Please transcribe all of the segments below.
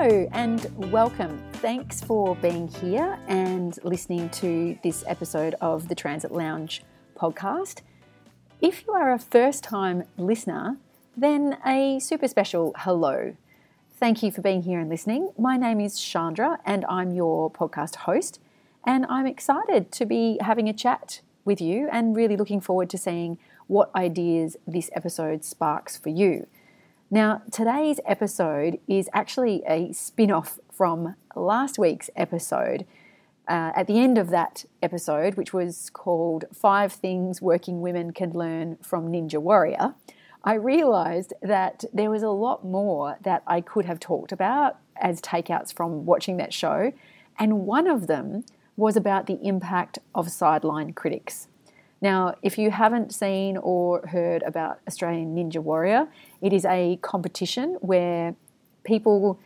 Hello and welcome. Thanks for being here and listening to this episode of the Transit Lounge podcast. If you are a first time listener, then a super special hello. Thank you for being here and listening. My name is Chandra and I'm your podcast host, and I'm excited to be having a chat with you and really looking forward to seeing what ideas this episode sparks for you. Now, today's episode is actually a spin off from last week's episode. Uh, at the end of that episode, which was called Five Things Working Women Can Learn from Ninja Warrior, I realized that there was a lot more that I could have talked about as takeouts from watching that show. And one of them was about the impact of sideline critics. Now, if you haven't seen or heard about Australian Ninja Warrior, it is a competition where people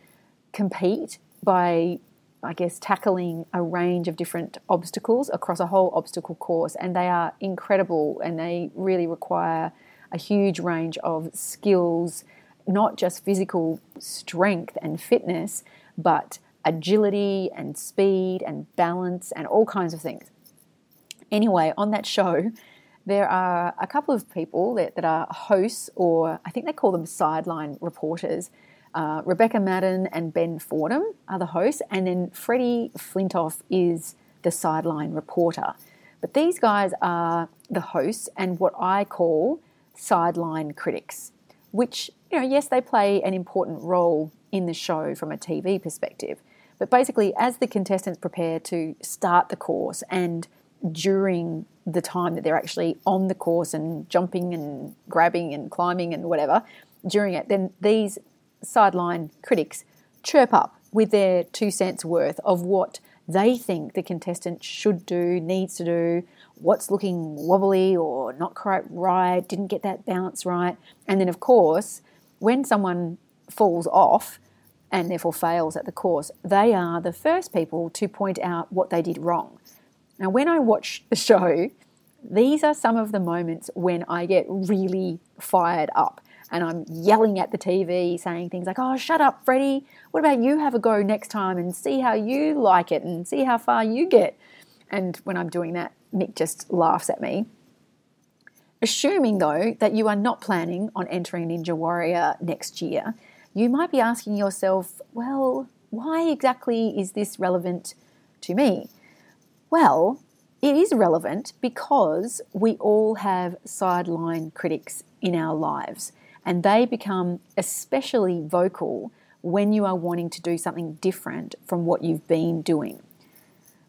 compete by, I guess, tackling a range of different obstacles across a whole obstacle course, and they are incredible and they really require a huge range of skills, not just physical strength and fitness, but agility and speed and balance and all kinds of things. Anyway, on that show, there are a couple of people that, that are hosts, or I think they call them sideline reporters. Uh, Rebecca Maddern and Ben Fordham are the hosts, and then Freddie Flintoff is the sideline reporter. But these guys are the hosts and what I call sideline critics, which, you know, yes, they play an important role in the show from a TV perspective. But basically, as the contestants prepare to start the course and during the time that they're actually on the course and jumping and grabbing and climbing and whatever during it, then these sideline critics chirp up with their two cents worth of what they think the contestant should do, needs to do, what's looking wobbly or not quite right, didn't get that balance right. And then, of course, when someone falls off and therefore fails at the course, they are the first people to point out what they did wrong. Now, when I watch the show, these are some of the moments when I get really fired up and I'm yelling at the TV saying things like, oh, shut up, Freddie. What about you have a go next time and see how you like it and see how far you get? And when I'm doing that, Mick just laughs at me. Assuming, though, that you are not planning on entering Ninja Warrior next year, you might be asking yourself, well, why exactly is this relevant to me? Well, it is relevant because we all have sideline critics in our lives, and they become especially vocal when you are wanting to do something different from what you've been doing.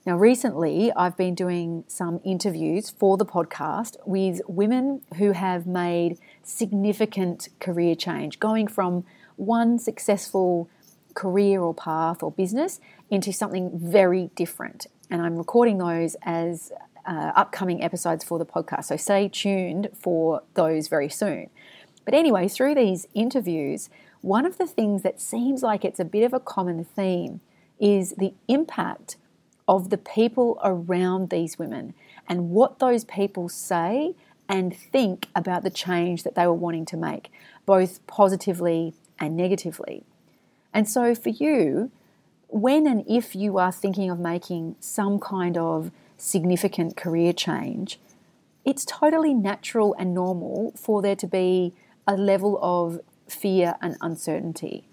Now, recently, I've been doing some interviews for the podcast with women who have made significant career change, going from one successful career or path or business into something very different and I'm recording those as uh, upcoming episodes for the podcast. So stay tuned for those very soon. But anyway, through these interviews, one of the things that seems like it's a bit of a common theme is the impact of the people around these women and what those people say and think about the change that they were wanting to make, both positively and negatively. And so for you, when and if you are thinking of making some kind of significant career change, it's totally natural and normal for there to be a level of fear and uncertainty.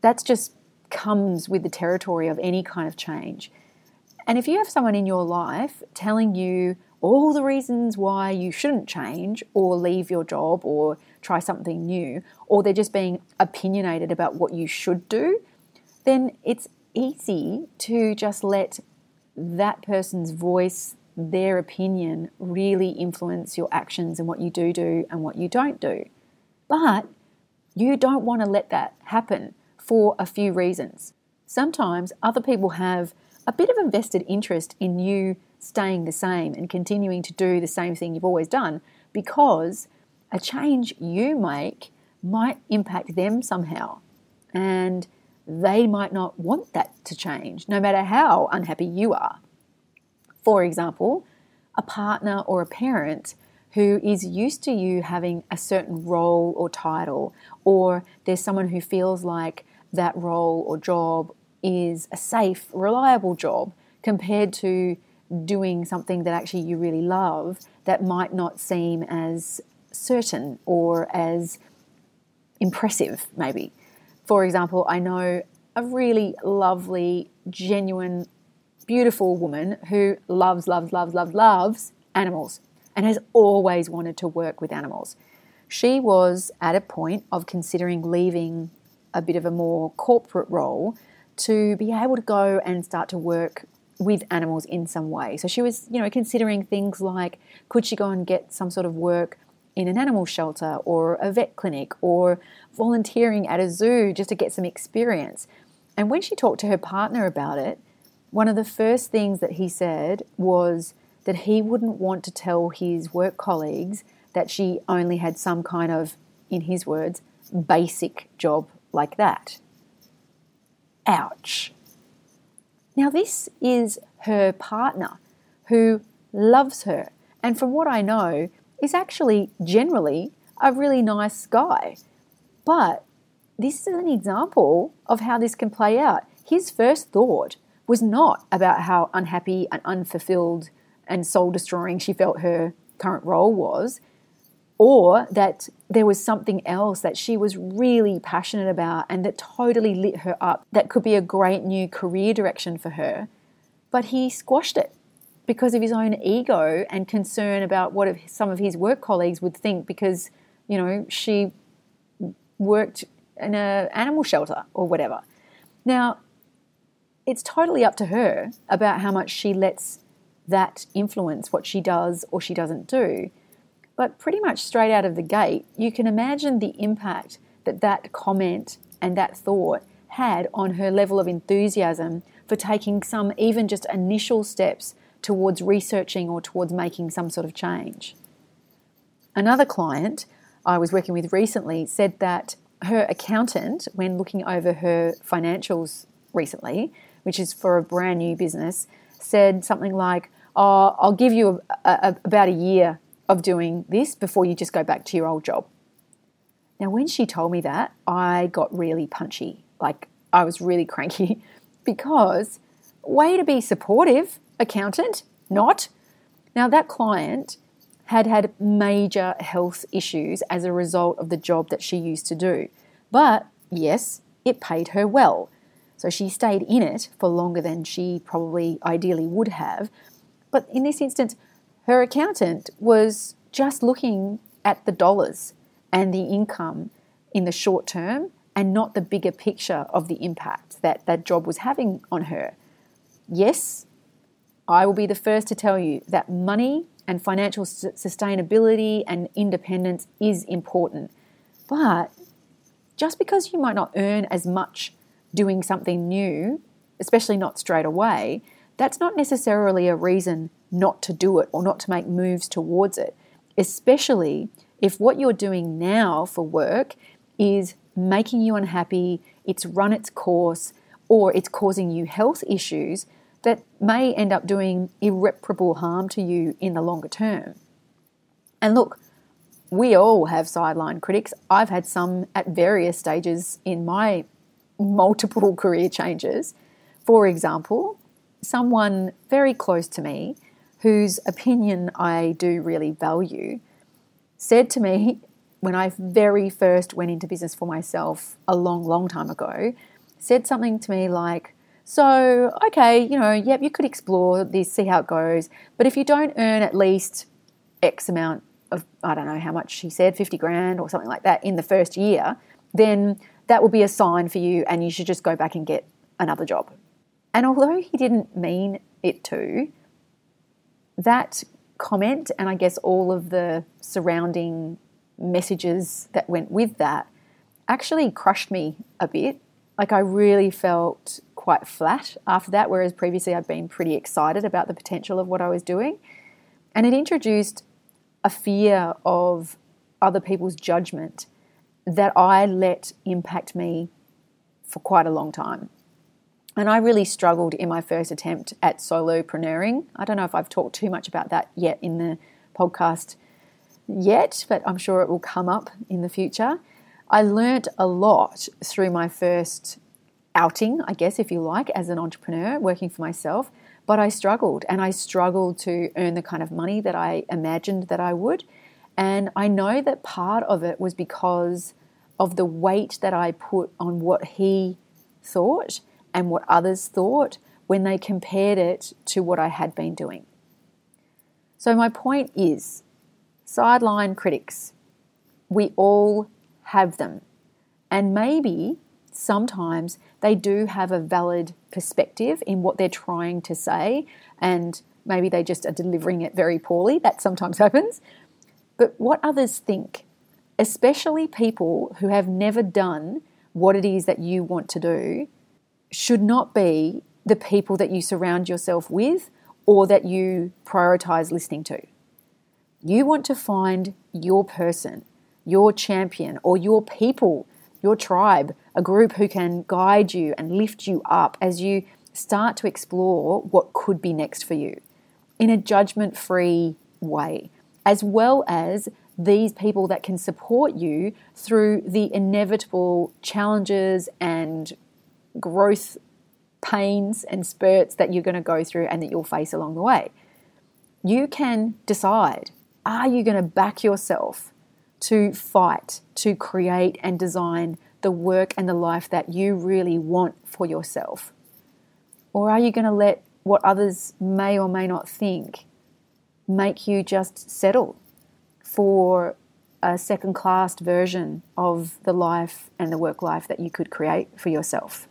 That just comes with the territory of any kind of change. And if you have someone in your life telling you all the reasons why you shouldn't change or leave your job or try something new, or they're just being opinionated about what you should do, then it's easy to just let that person's voice, their opinion, really influence your actions and what you do do and what you don't do. But you don't want to let that happen for a few reasons. Sometimes other people have a bit of a vested interest in you staying the same and continuing to do the same thing you've always done because a change you make might impact them somehow. And they might not want that to change, no matter how unhappy you are. For example, a partner or a parent who is used to you having a certain role or title, or there's someone who feels like that role or job is a safe, reliable job compared to doing something that actually you really love that might not seem as certain or as impressive, maybe. For example, I know a really lovely, genuine, beautiful woman who loves, loves, loves, loves, loves animals and has always wanted to work with animals. She was at a point of considering leaving a bit of a more corporate role to be able to go and start to work with animals in some way. So she was, you know, considering things like could she go and get some sort of work in an animal shelter or a vet clinic or volunteering at a zoo just to get some experience. And when she talked to her partner about it, one of the first things that he said was that he wouldn't want to tell his work colleagues that she only had some kind of, in his words, basic job like that. Ouch. Now, this is her partner who loves her, and from what I know, is actually generally a really nice guy. But this is an example of how this can play out. His first thought was not about how unhappy and unfulfilled and soul destroying she felt her current role was or that there was something else that she was really passionate about and that totally lit her up that could be a great new career direction for her. But he squashed it because of his own ego and concern about what some of his work colleagues would think because, you know, she worked in an animal shelter or whatever. Now, it's totally up to her about how much she lets that influence what she does or she doesn't do. But pretty much straight out of the gate, you can imagine the impact that that comment and that thought had on her level of enthusiasm for taking some even just initial steps towards researching or towards making some sort of change. Another client I was working with recently said that her accountant, when looking over her financials recently, which is for a brand new business, said something like, Oh, I'll give you a, a, about a year of doing this before you just go back to your old job. Now, when she told me that, I got really punchy. Like, I was really cranky because, way to be supportive, accountant, not. Now, that client had had major health issues as a result of the job that she used to do. But yes, it paid her well. So she stayed in it for longer than she probably ideally would have. But in this instance, her accountant was just looking at the dollars and the income in the short term and not the bigger picture of the impact that that job was having on her. Yes, I will be the first to tell you that money and financial sustainability and independence is important. But just because you might not earn as much doing something new, especially not straight away, that's not necessarily a reason not to do it or not to make moves towards it, especially if what you're doing now for work is making you unhappy, it's run its course, or it's causing you health issues that may end up doing irreparable harm to you in the longer term. And look, we all have sideline critics. I've had some at various stages in my multiple career changes. For example, someone very close to me, whose opinion I do really value, said to me when I very first went into business for myself a long, long time ago, said something to me like, So, okay, you know, yep, you could explore this, see how it goes, but if you don't earn at least X amount of, I don't know how much she said, 50 grand or something like that in the first year, then that will be a sign for you and you should just go back and get another job. And although he didn't mean it to, that comment and I guess all of the surrounding messages that went with that actually crushed me a bit. Like I really felt quite flat after that, whereas previously I'd been pretty excited about the potential of what I was doing. And it introduced a fear of other people's judgment that I let impact me for quite a long time. And I really struggled in my first attempt at solopreneuring. I don't know if I've talked too much about that yet in the podcast yet, but I'm sure it will come up in the future. I learnt a lot through my first outing, I guess, if you like, as an entrepreneur working for myself. But I struggled and I struggled to earn the kind of money that I imagined that I would. And I know that part of it was because of the weight that I put on what he thought and what others thought when they compared it to what I had been doing. So, my point is sideline critics, we all have them. And maybe sometimes they do have a valid perspective in what they're trying to say, and maybe they just are delivering it very poorly. That sometimes happens. But what others think, especially people who have never done what it is that you want to do, should not be the people that you surround yourself with or that you prioritize listening to. You want to find your person, your champion, or your people, your tribe, a group who can guide you and lift you up as you start to explore what could be next for you in a judgment free way, as well as these people that can support you through the inevitable challenges and growth pains and spurts that you're going to go through and that you'll face along the way. You can decide are you going to back yourself to fight, to create and design the work and the life that you really want for yourself? Or are you going to let what others may or may not think make you just settle for a second class version of the life and the work life that you could create for yourself?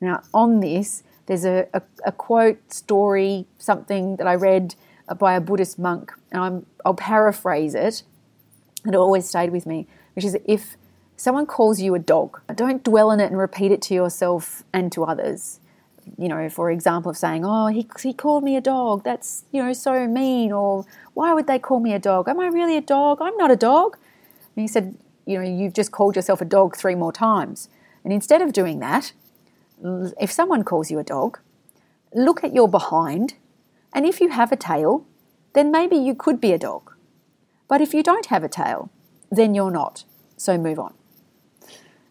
Now, on this, there's a, a, a quote, story, something that I read Uh, by a Buddhist monk, and I'm, I'll paraphrase it, and it always stayed with me, which is if someone calls you a dog, don't dwell on it and repeat it to yourself and to others. You know, for example, of saying, "Oh, he he called me a dog. That's you know so mean," or "Why would they call me a dog? Am I really a dog? I'm not a dog." And he said, "You know, you've just called yourself a dog three more times." And instead of doing that, if someone calls you a dog, look at your behind, and if you have a tail, then maybe you could be a dog. But if you don't have a tail, then you're not. So move on.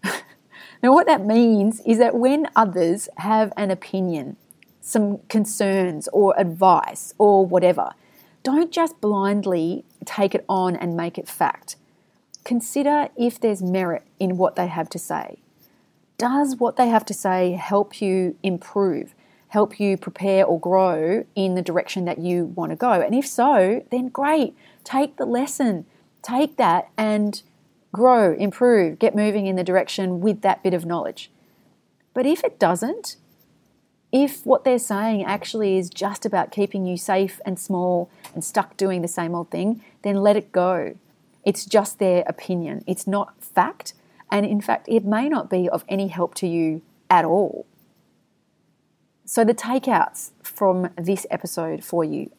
now, what that means is that when others have an opinion, some concerns or advice or whatever, don't just blindly take it on and make it fact. Consider if there's merit in what they have to say does what they have to say help you improve, help you prepare or grow in the direction that you want to go? And if so, then great. Take the lesson, take that and grow, improve, get moving in the direction with that bit of knowledge. But if it doesn't, if what they're saying actually is just about keeping you safe and small and stuck doing the same old thing, then let it go. It's just their opinion. It's not fact, and in fact, it may not be of any help to you at all. So, the takeouts from this episode for you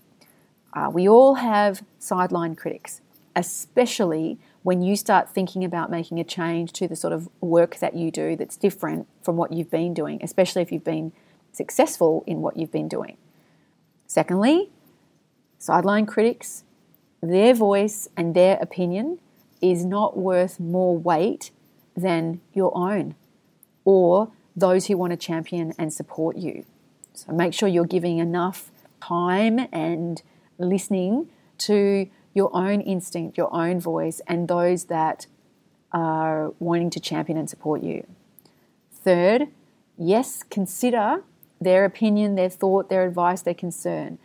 uh, we all have sideline critics, especially when you start thinking about making a change to the sort of work that you do that's different from what you've been doing, especially if you've been successful in what you've been doing. Secondly, sideline critics, their voice and their opinion is not worth more weight than your own or those who want to champion and support you. So make sure you're giving enough time and listening to your own instinct, your own voice, and those that are wanting to champion and support you. Third, yes, consider their opinion, their thought, their advice, their concern.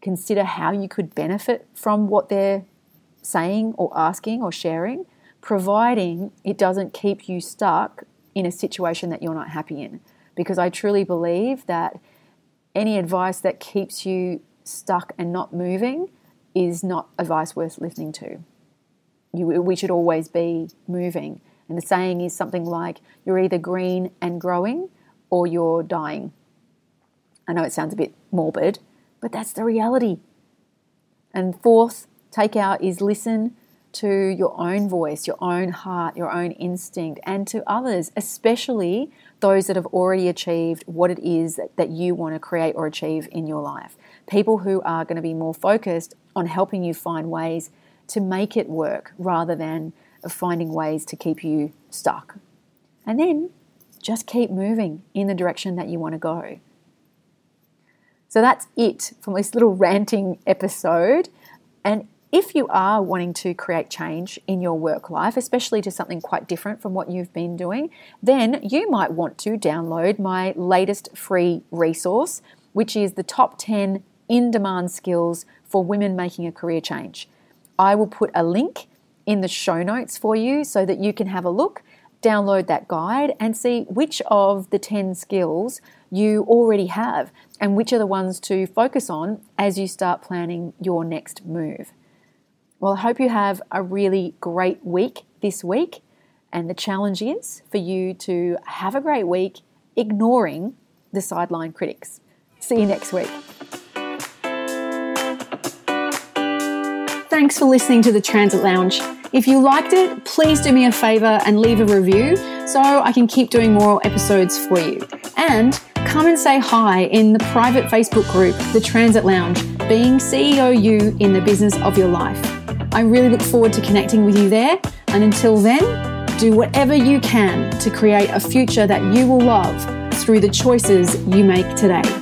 Consider how you could benefit from what they're saying or asking or sharing, providing it doesn't keep you stuck in a situation that you're not happy in. Because I truly believe that any advice that keeps you stuck and not moving is not advice worth listening to. you, we should always be moving. And the saying is something like, you're either green and growing or you're dying. I know it sounds a bit morbid, but that's the reality. And fourth takeout is listen to your own voice, your own heart, your own instinct, and to others, especially those that have already achieved what it is that, you want to create or achieve in your life. People who are going to be more focused on helping you find ways to make it work rather than finding ways to keep you stuck. And then just keep moving in the direction that you want to go. So that's it from this little ranting episode. And if you are wanting to create change in your work life, especially to something quite different from what you've been doing, then you might want to download my latest free resource, which is the top 10 in demand skills for women making a career change. I will put a link in the show notes for you so that you can have a look, download that guide, and see which of the 10 skills you already have and which are the ones to focus on as you start planning your next move. Well, I hope you have a really great week this week. And the challenge is for you to have a great week ignoring the sideline critics. See you next week. Thanks for listening to the Transit Lounge. If you liked it, please do me a favor and leave a review so I can keep doing more episodes for you. And come and say hi in the private Facebook group, The Transit Lounge, being CEO you in the business of your life. I really look forward to connecting with you there. And until then, do whatever you can to create a future that you will love through the choices you make today.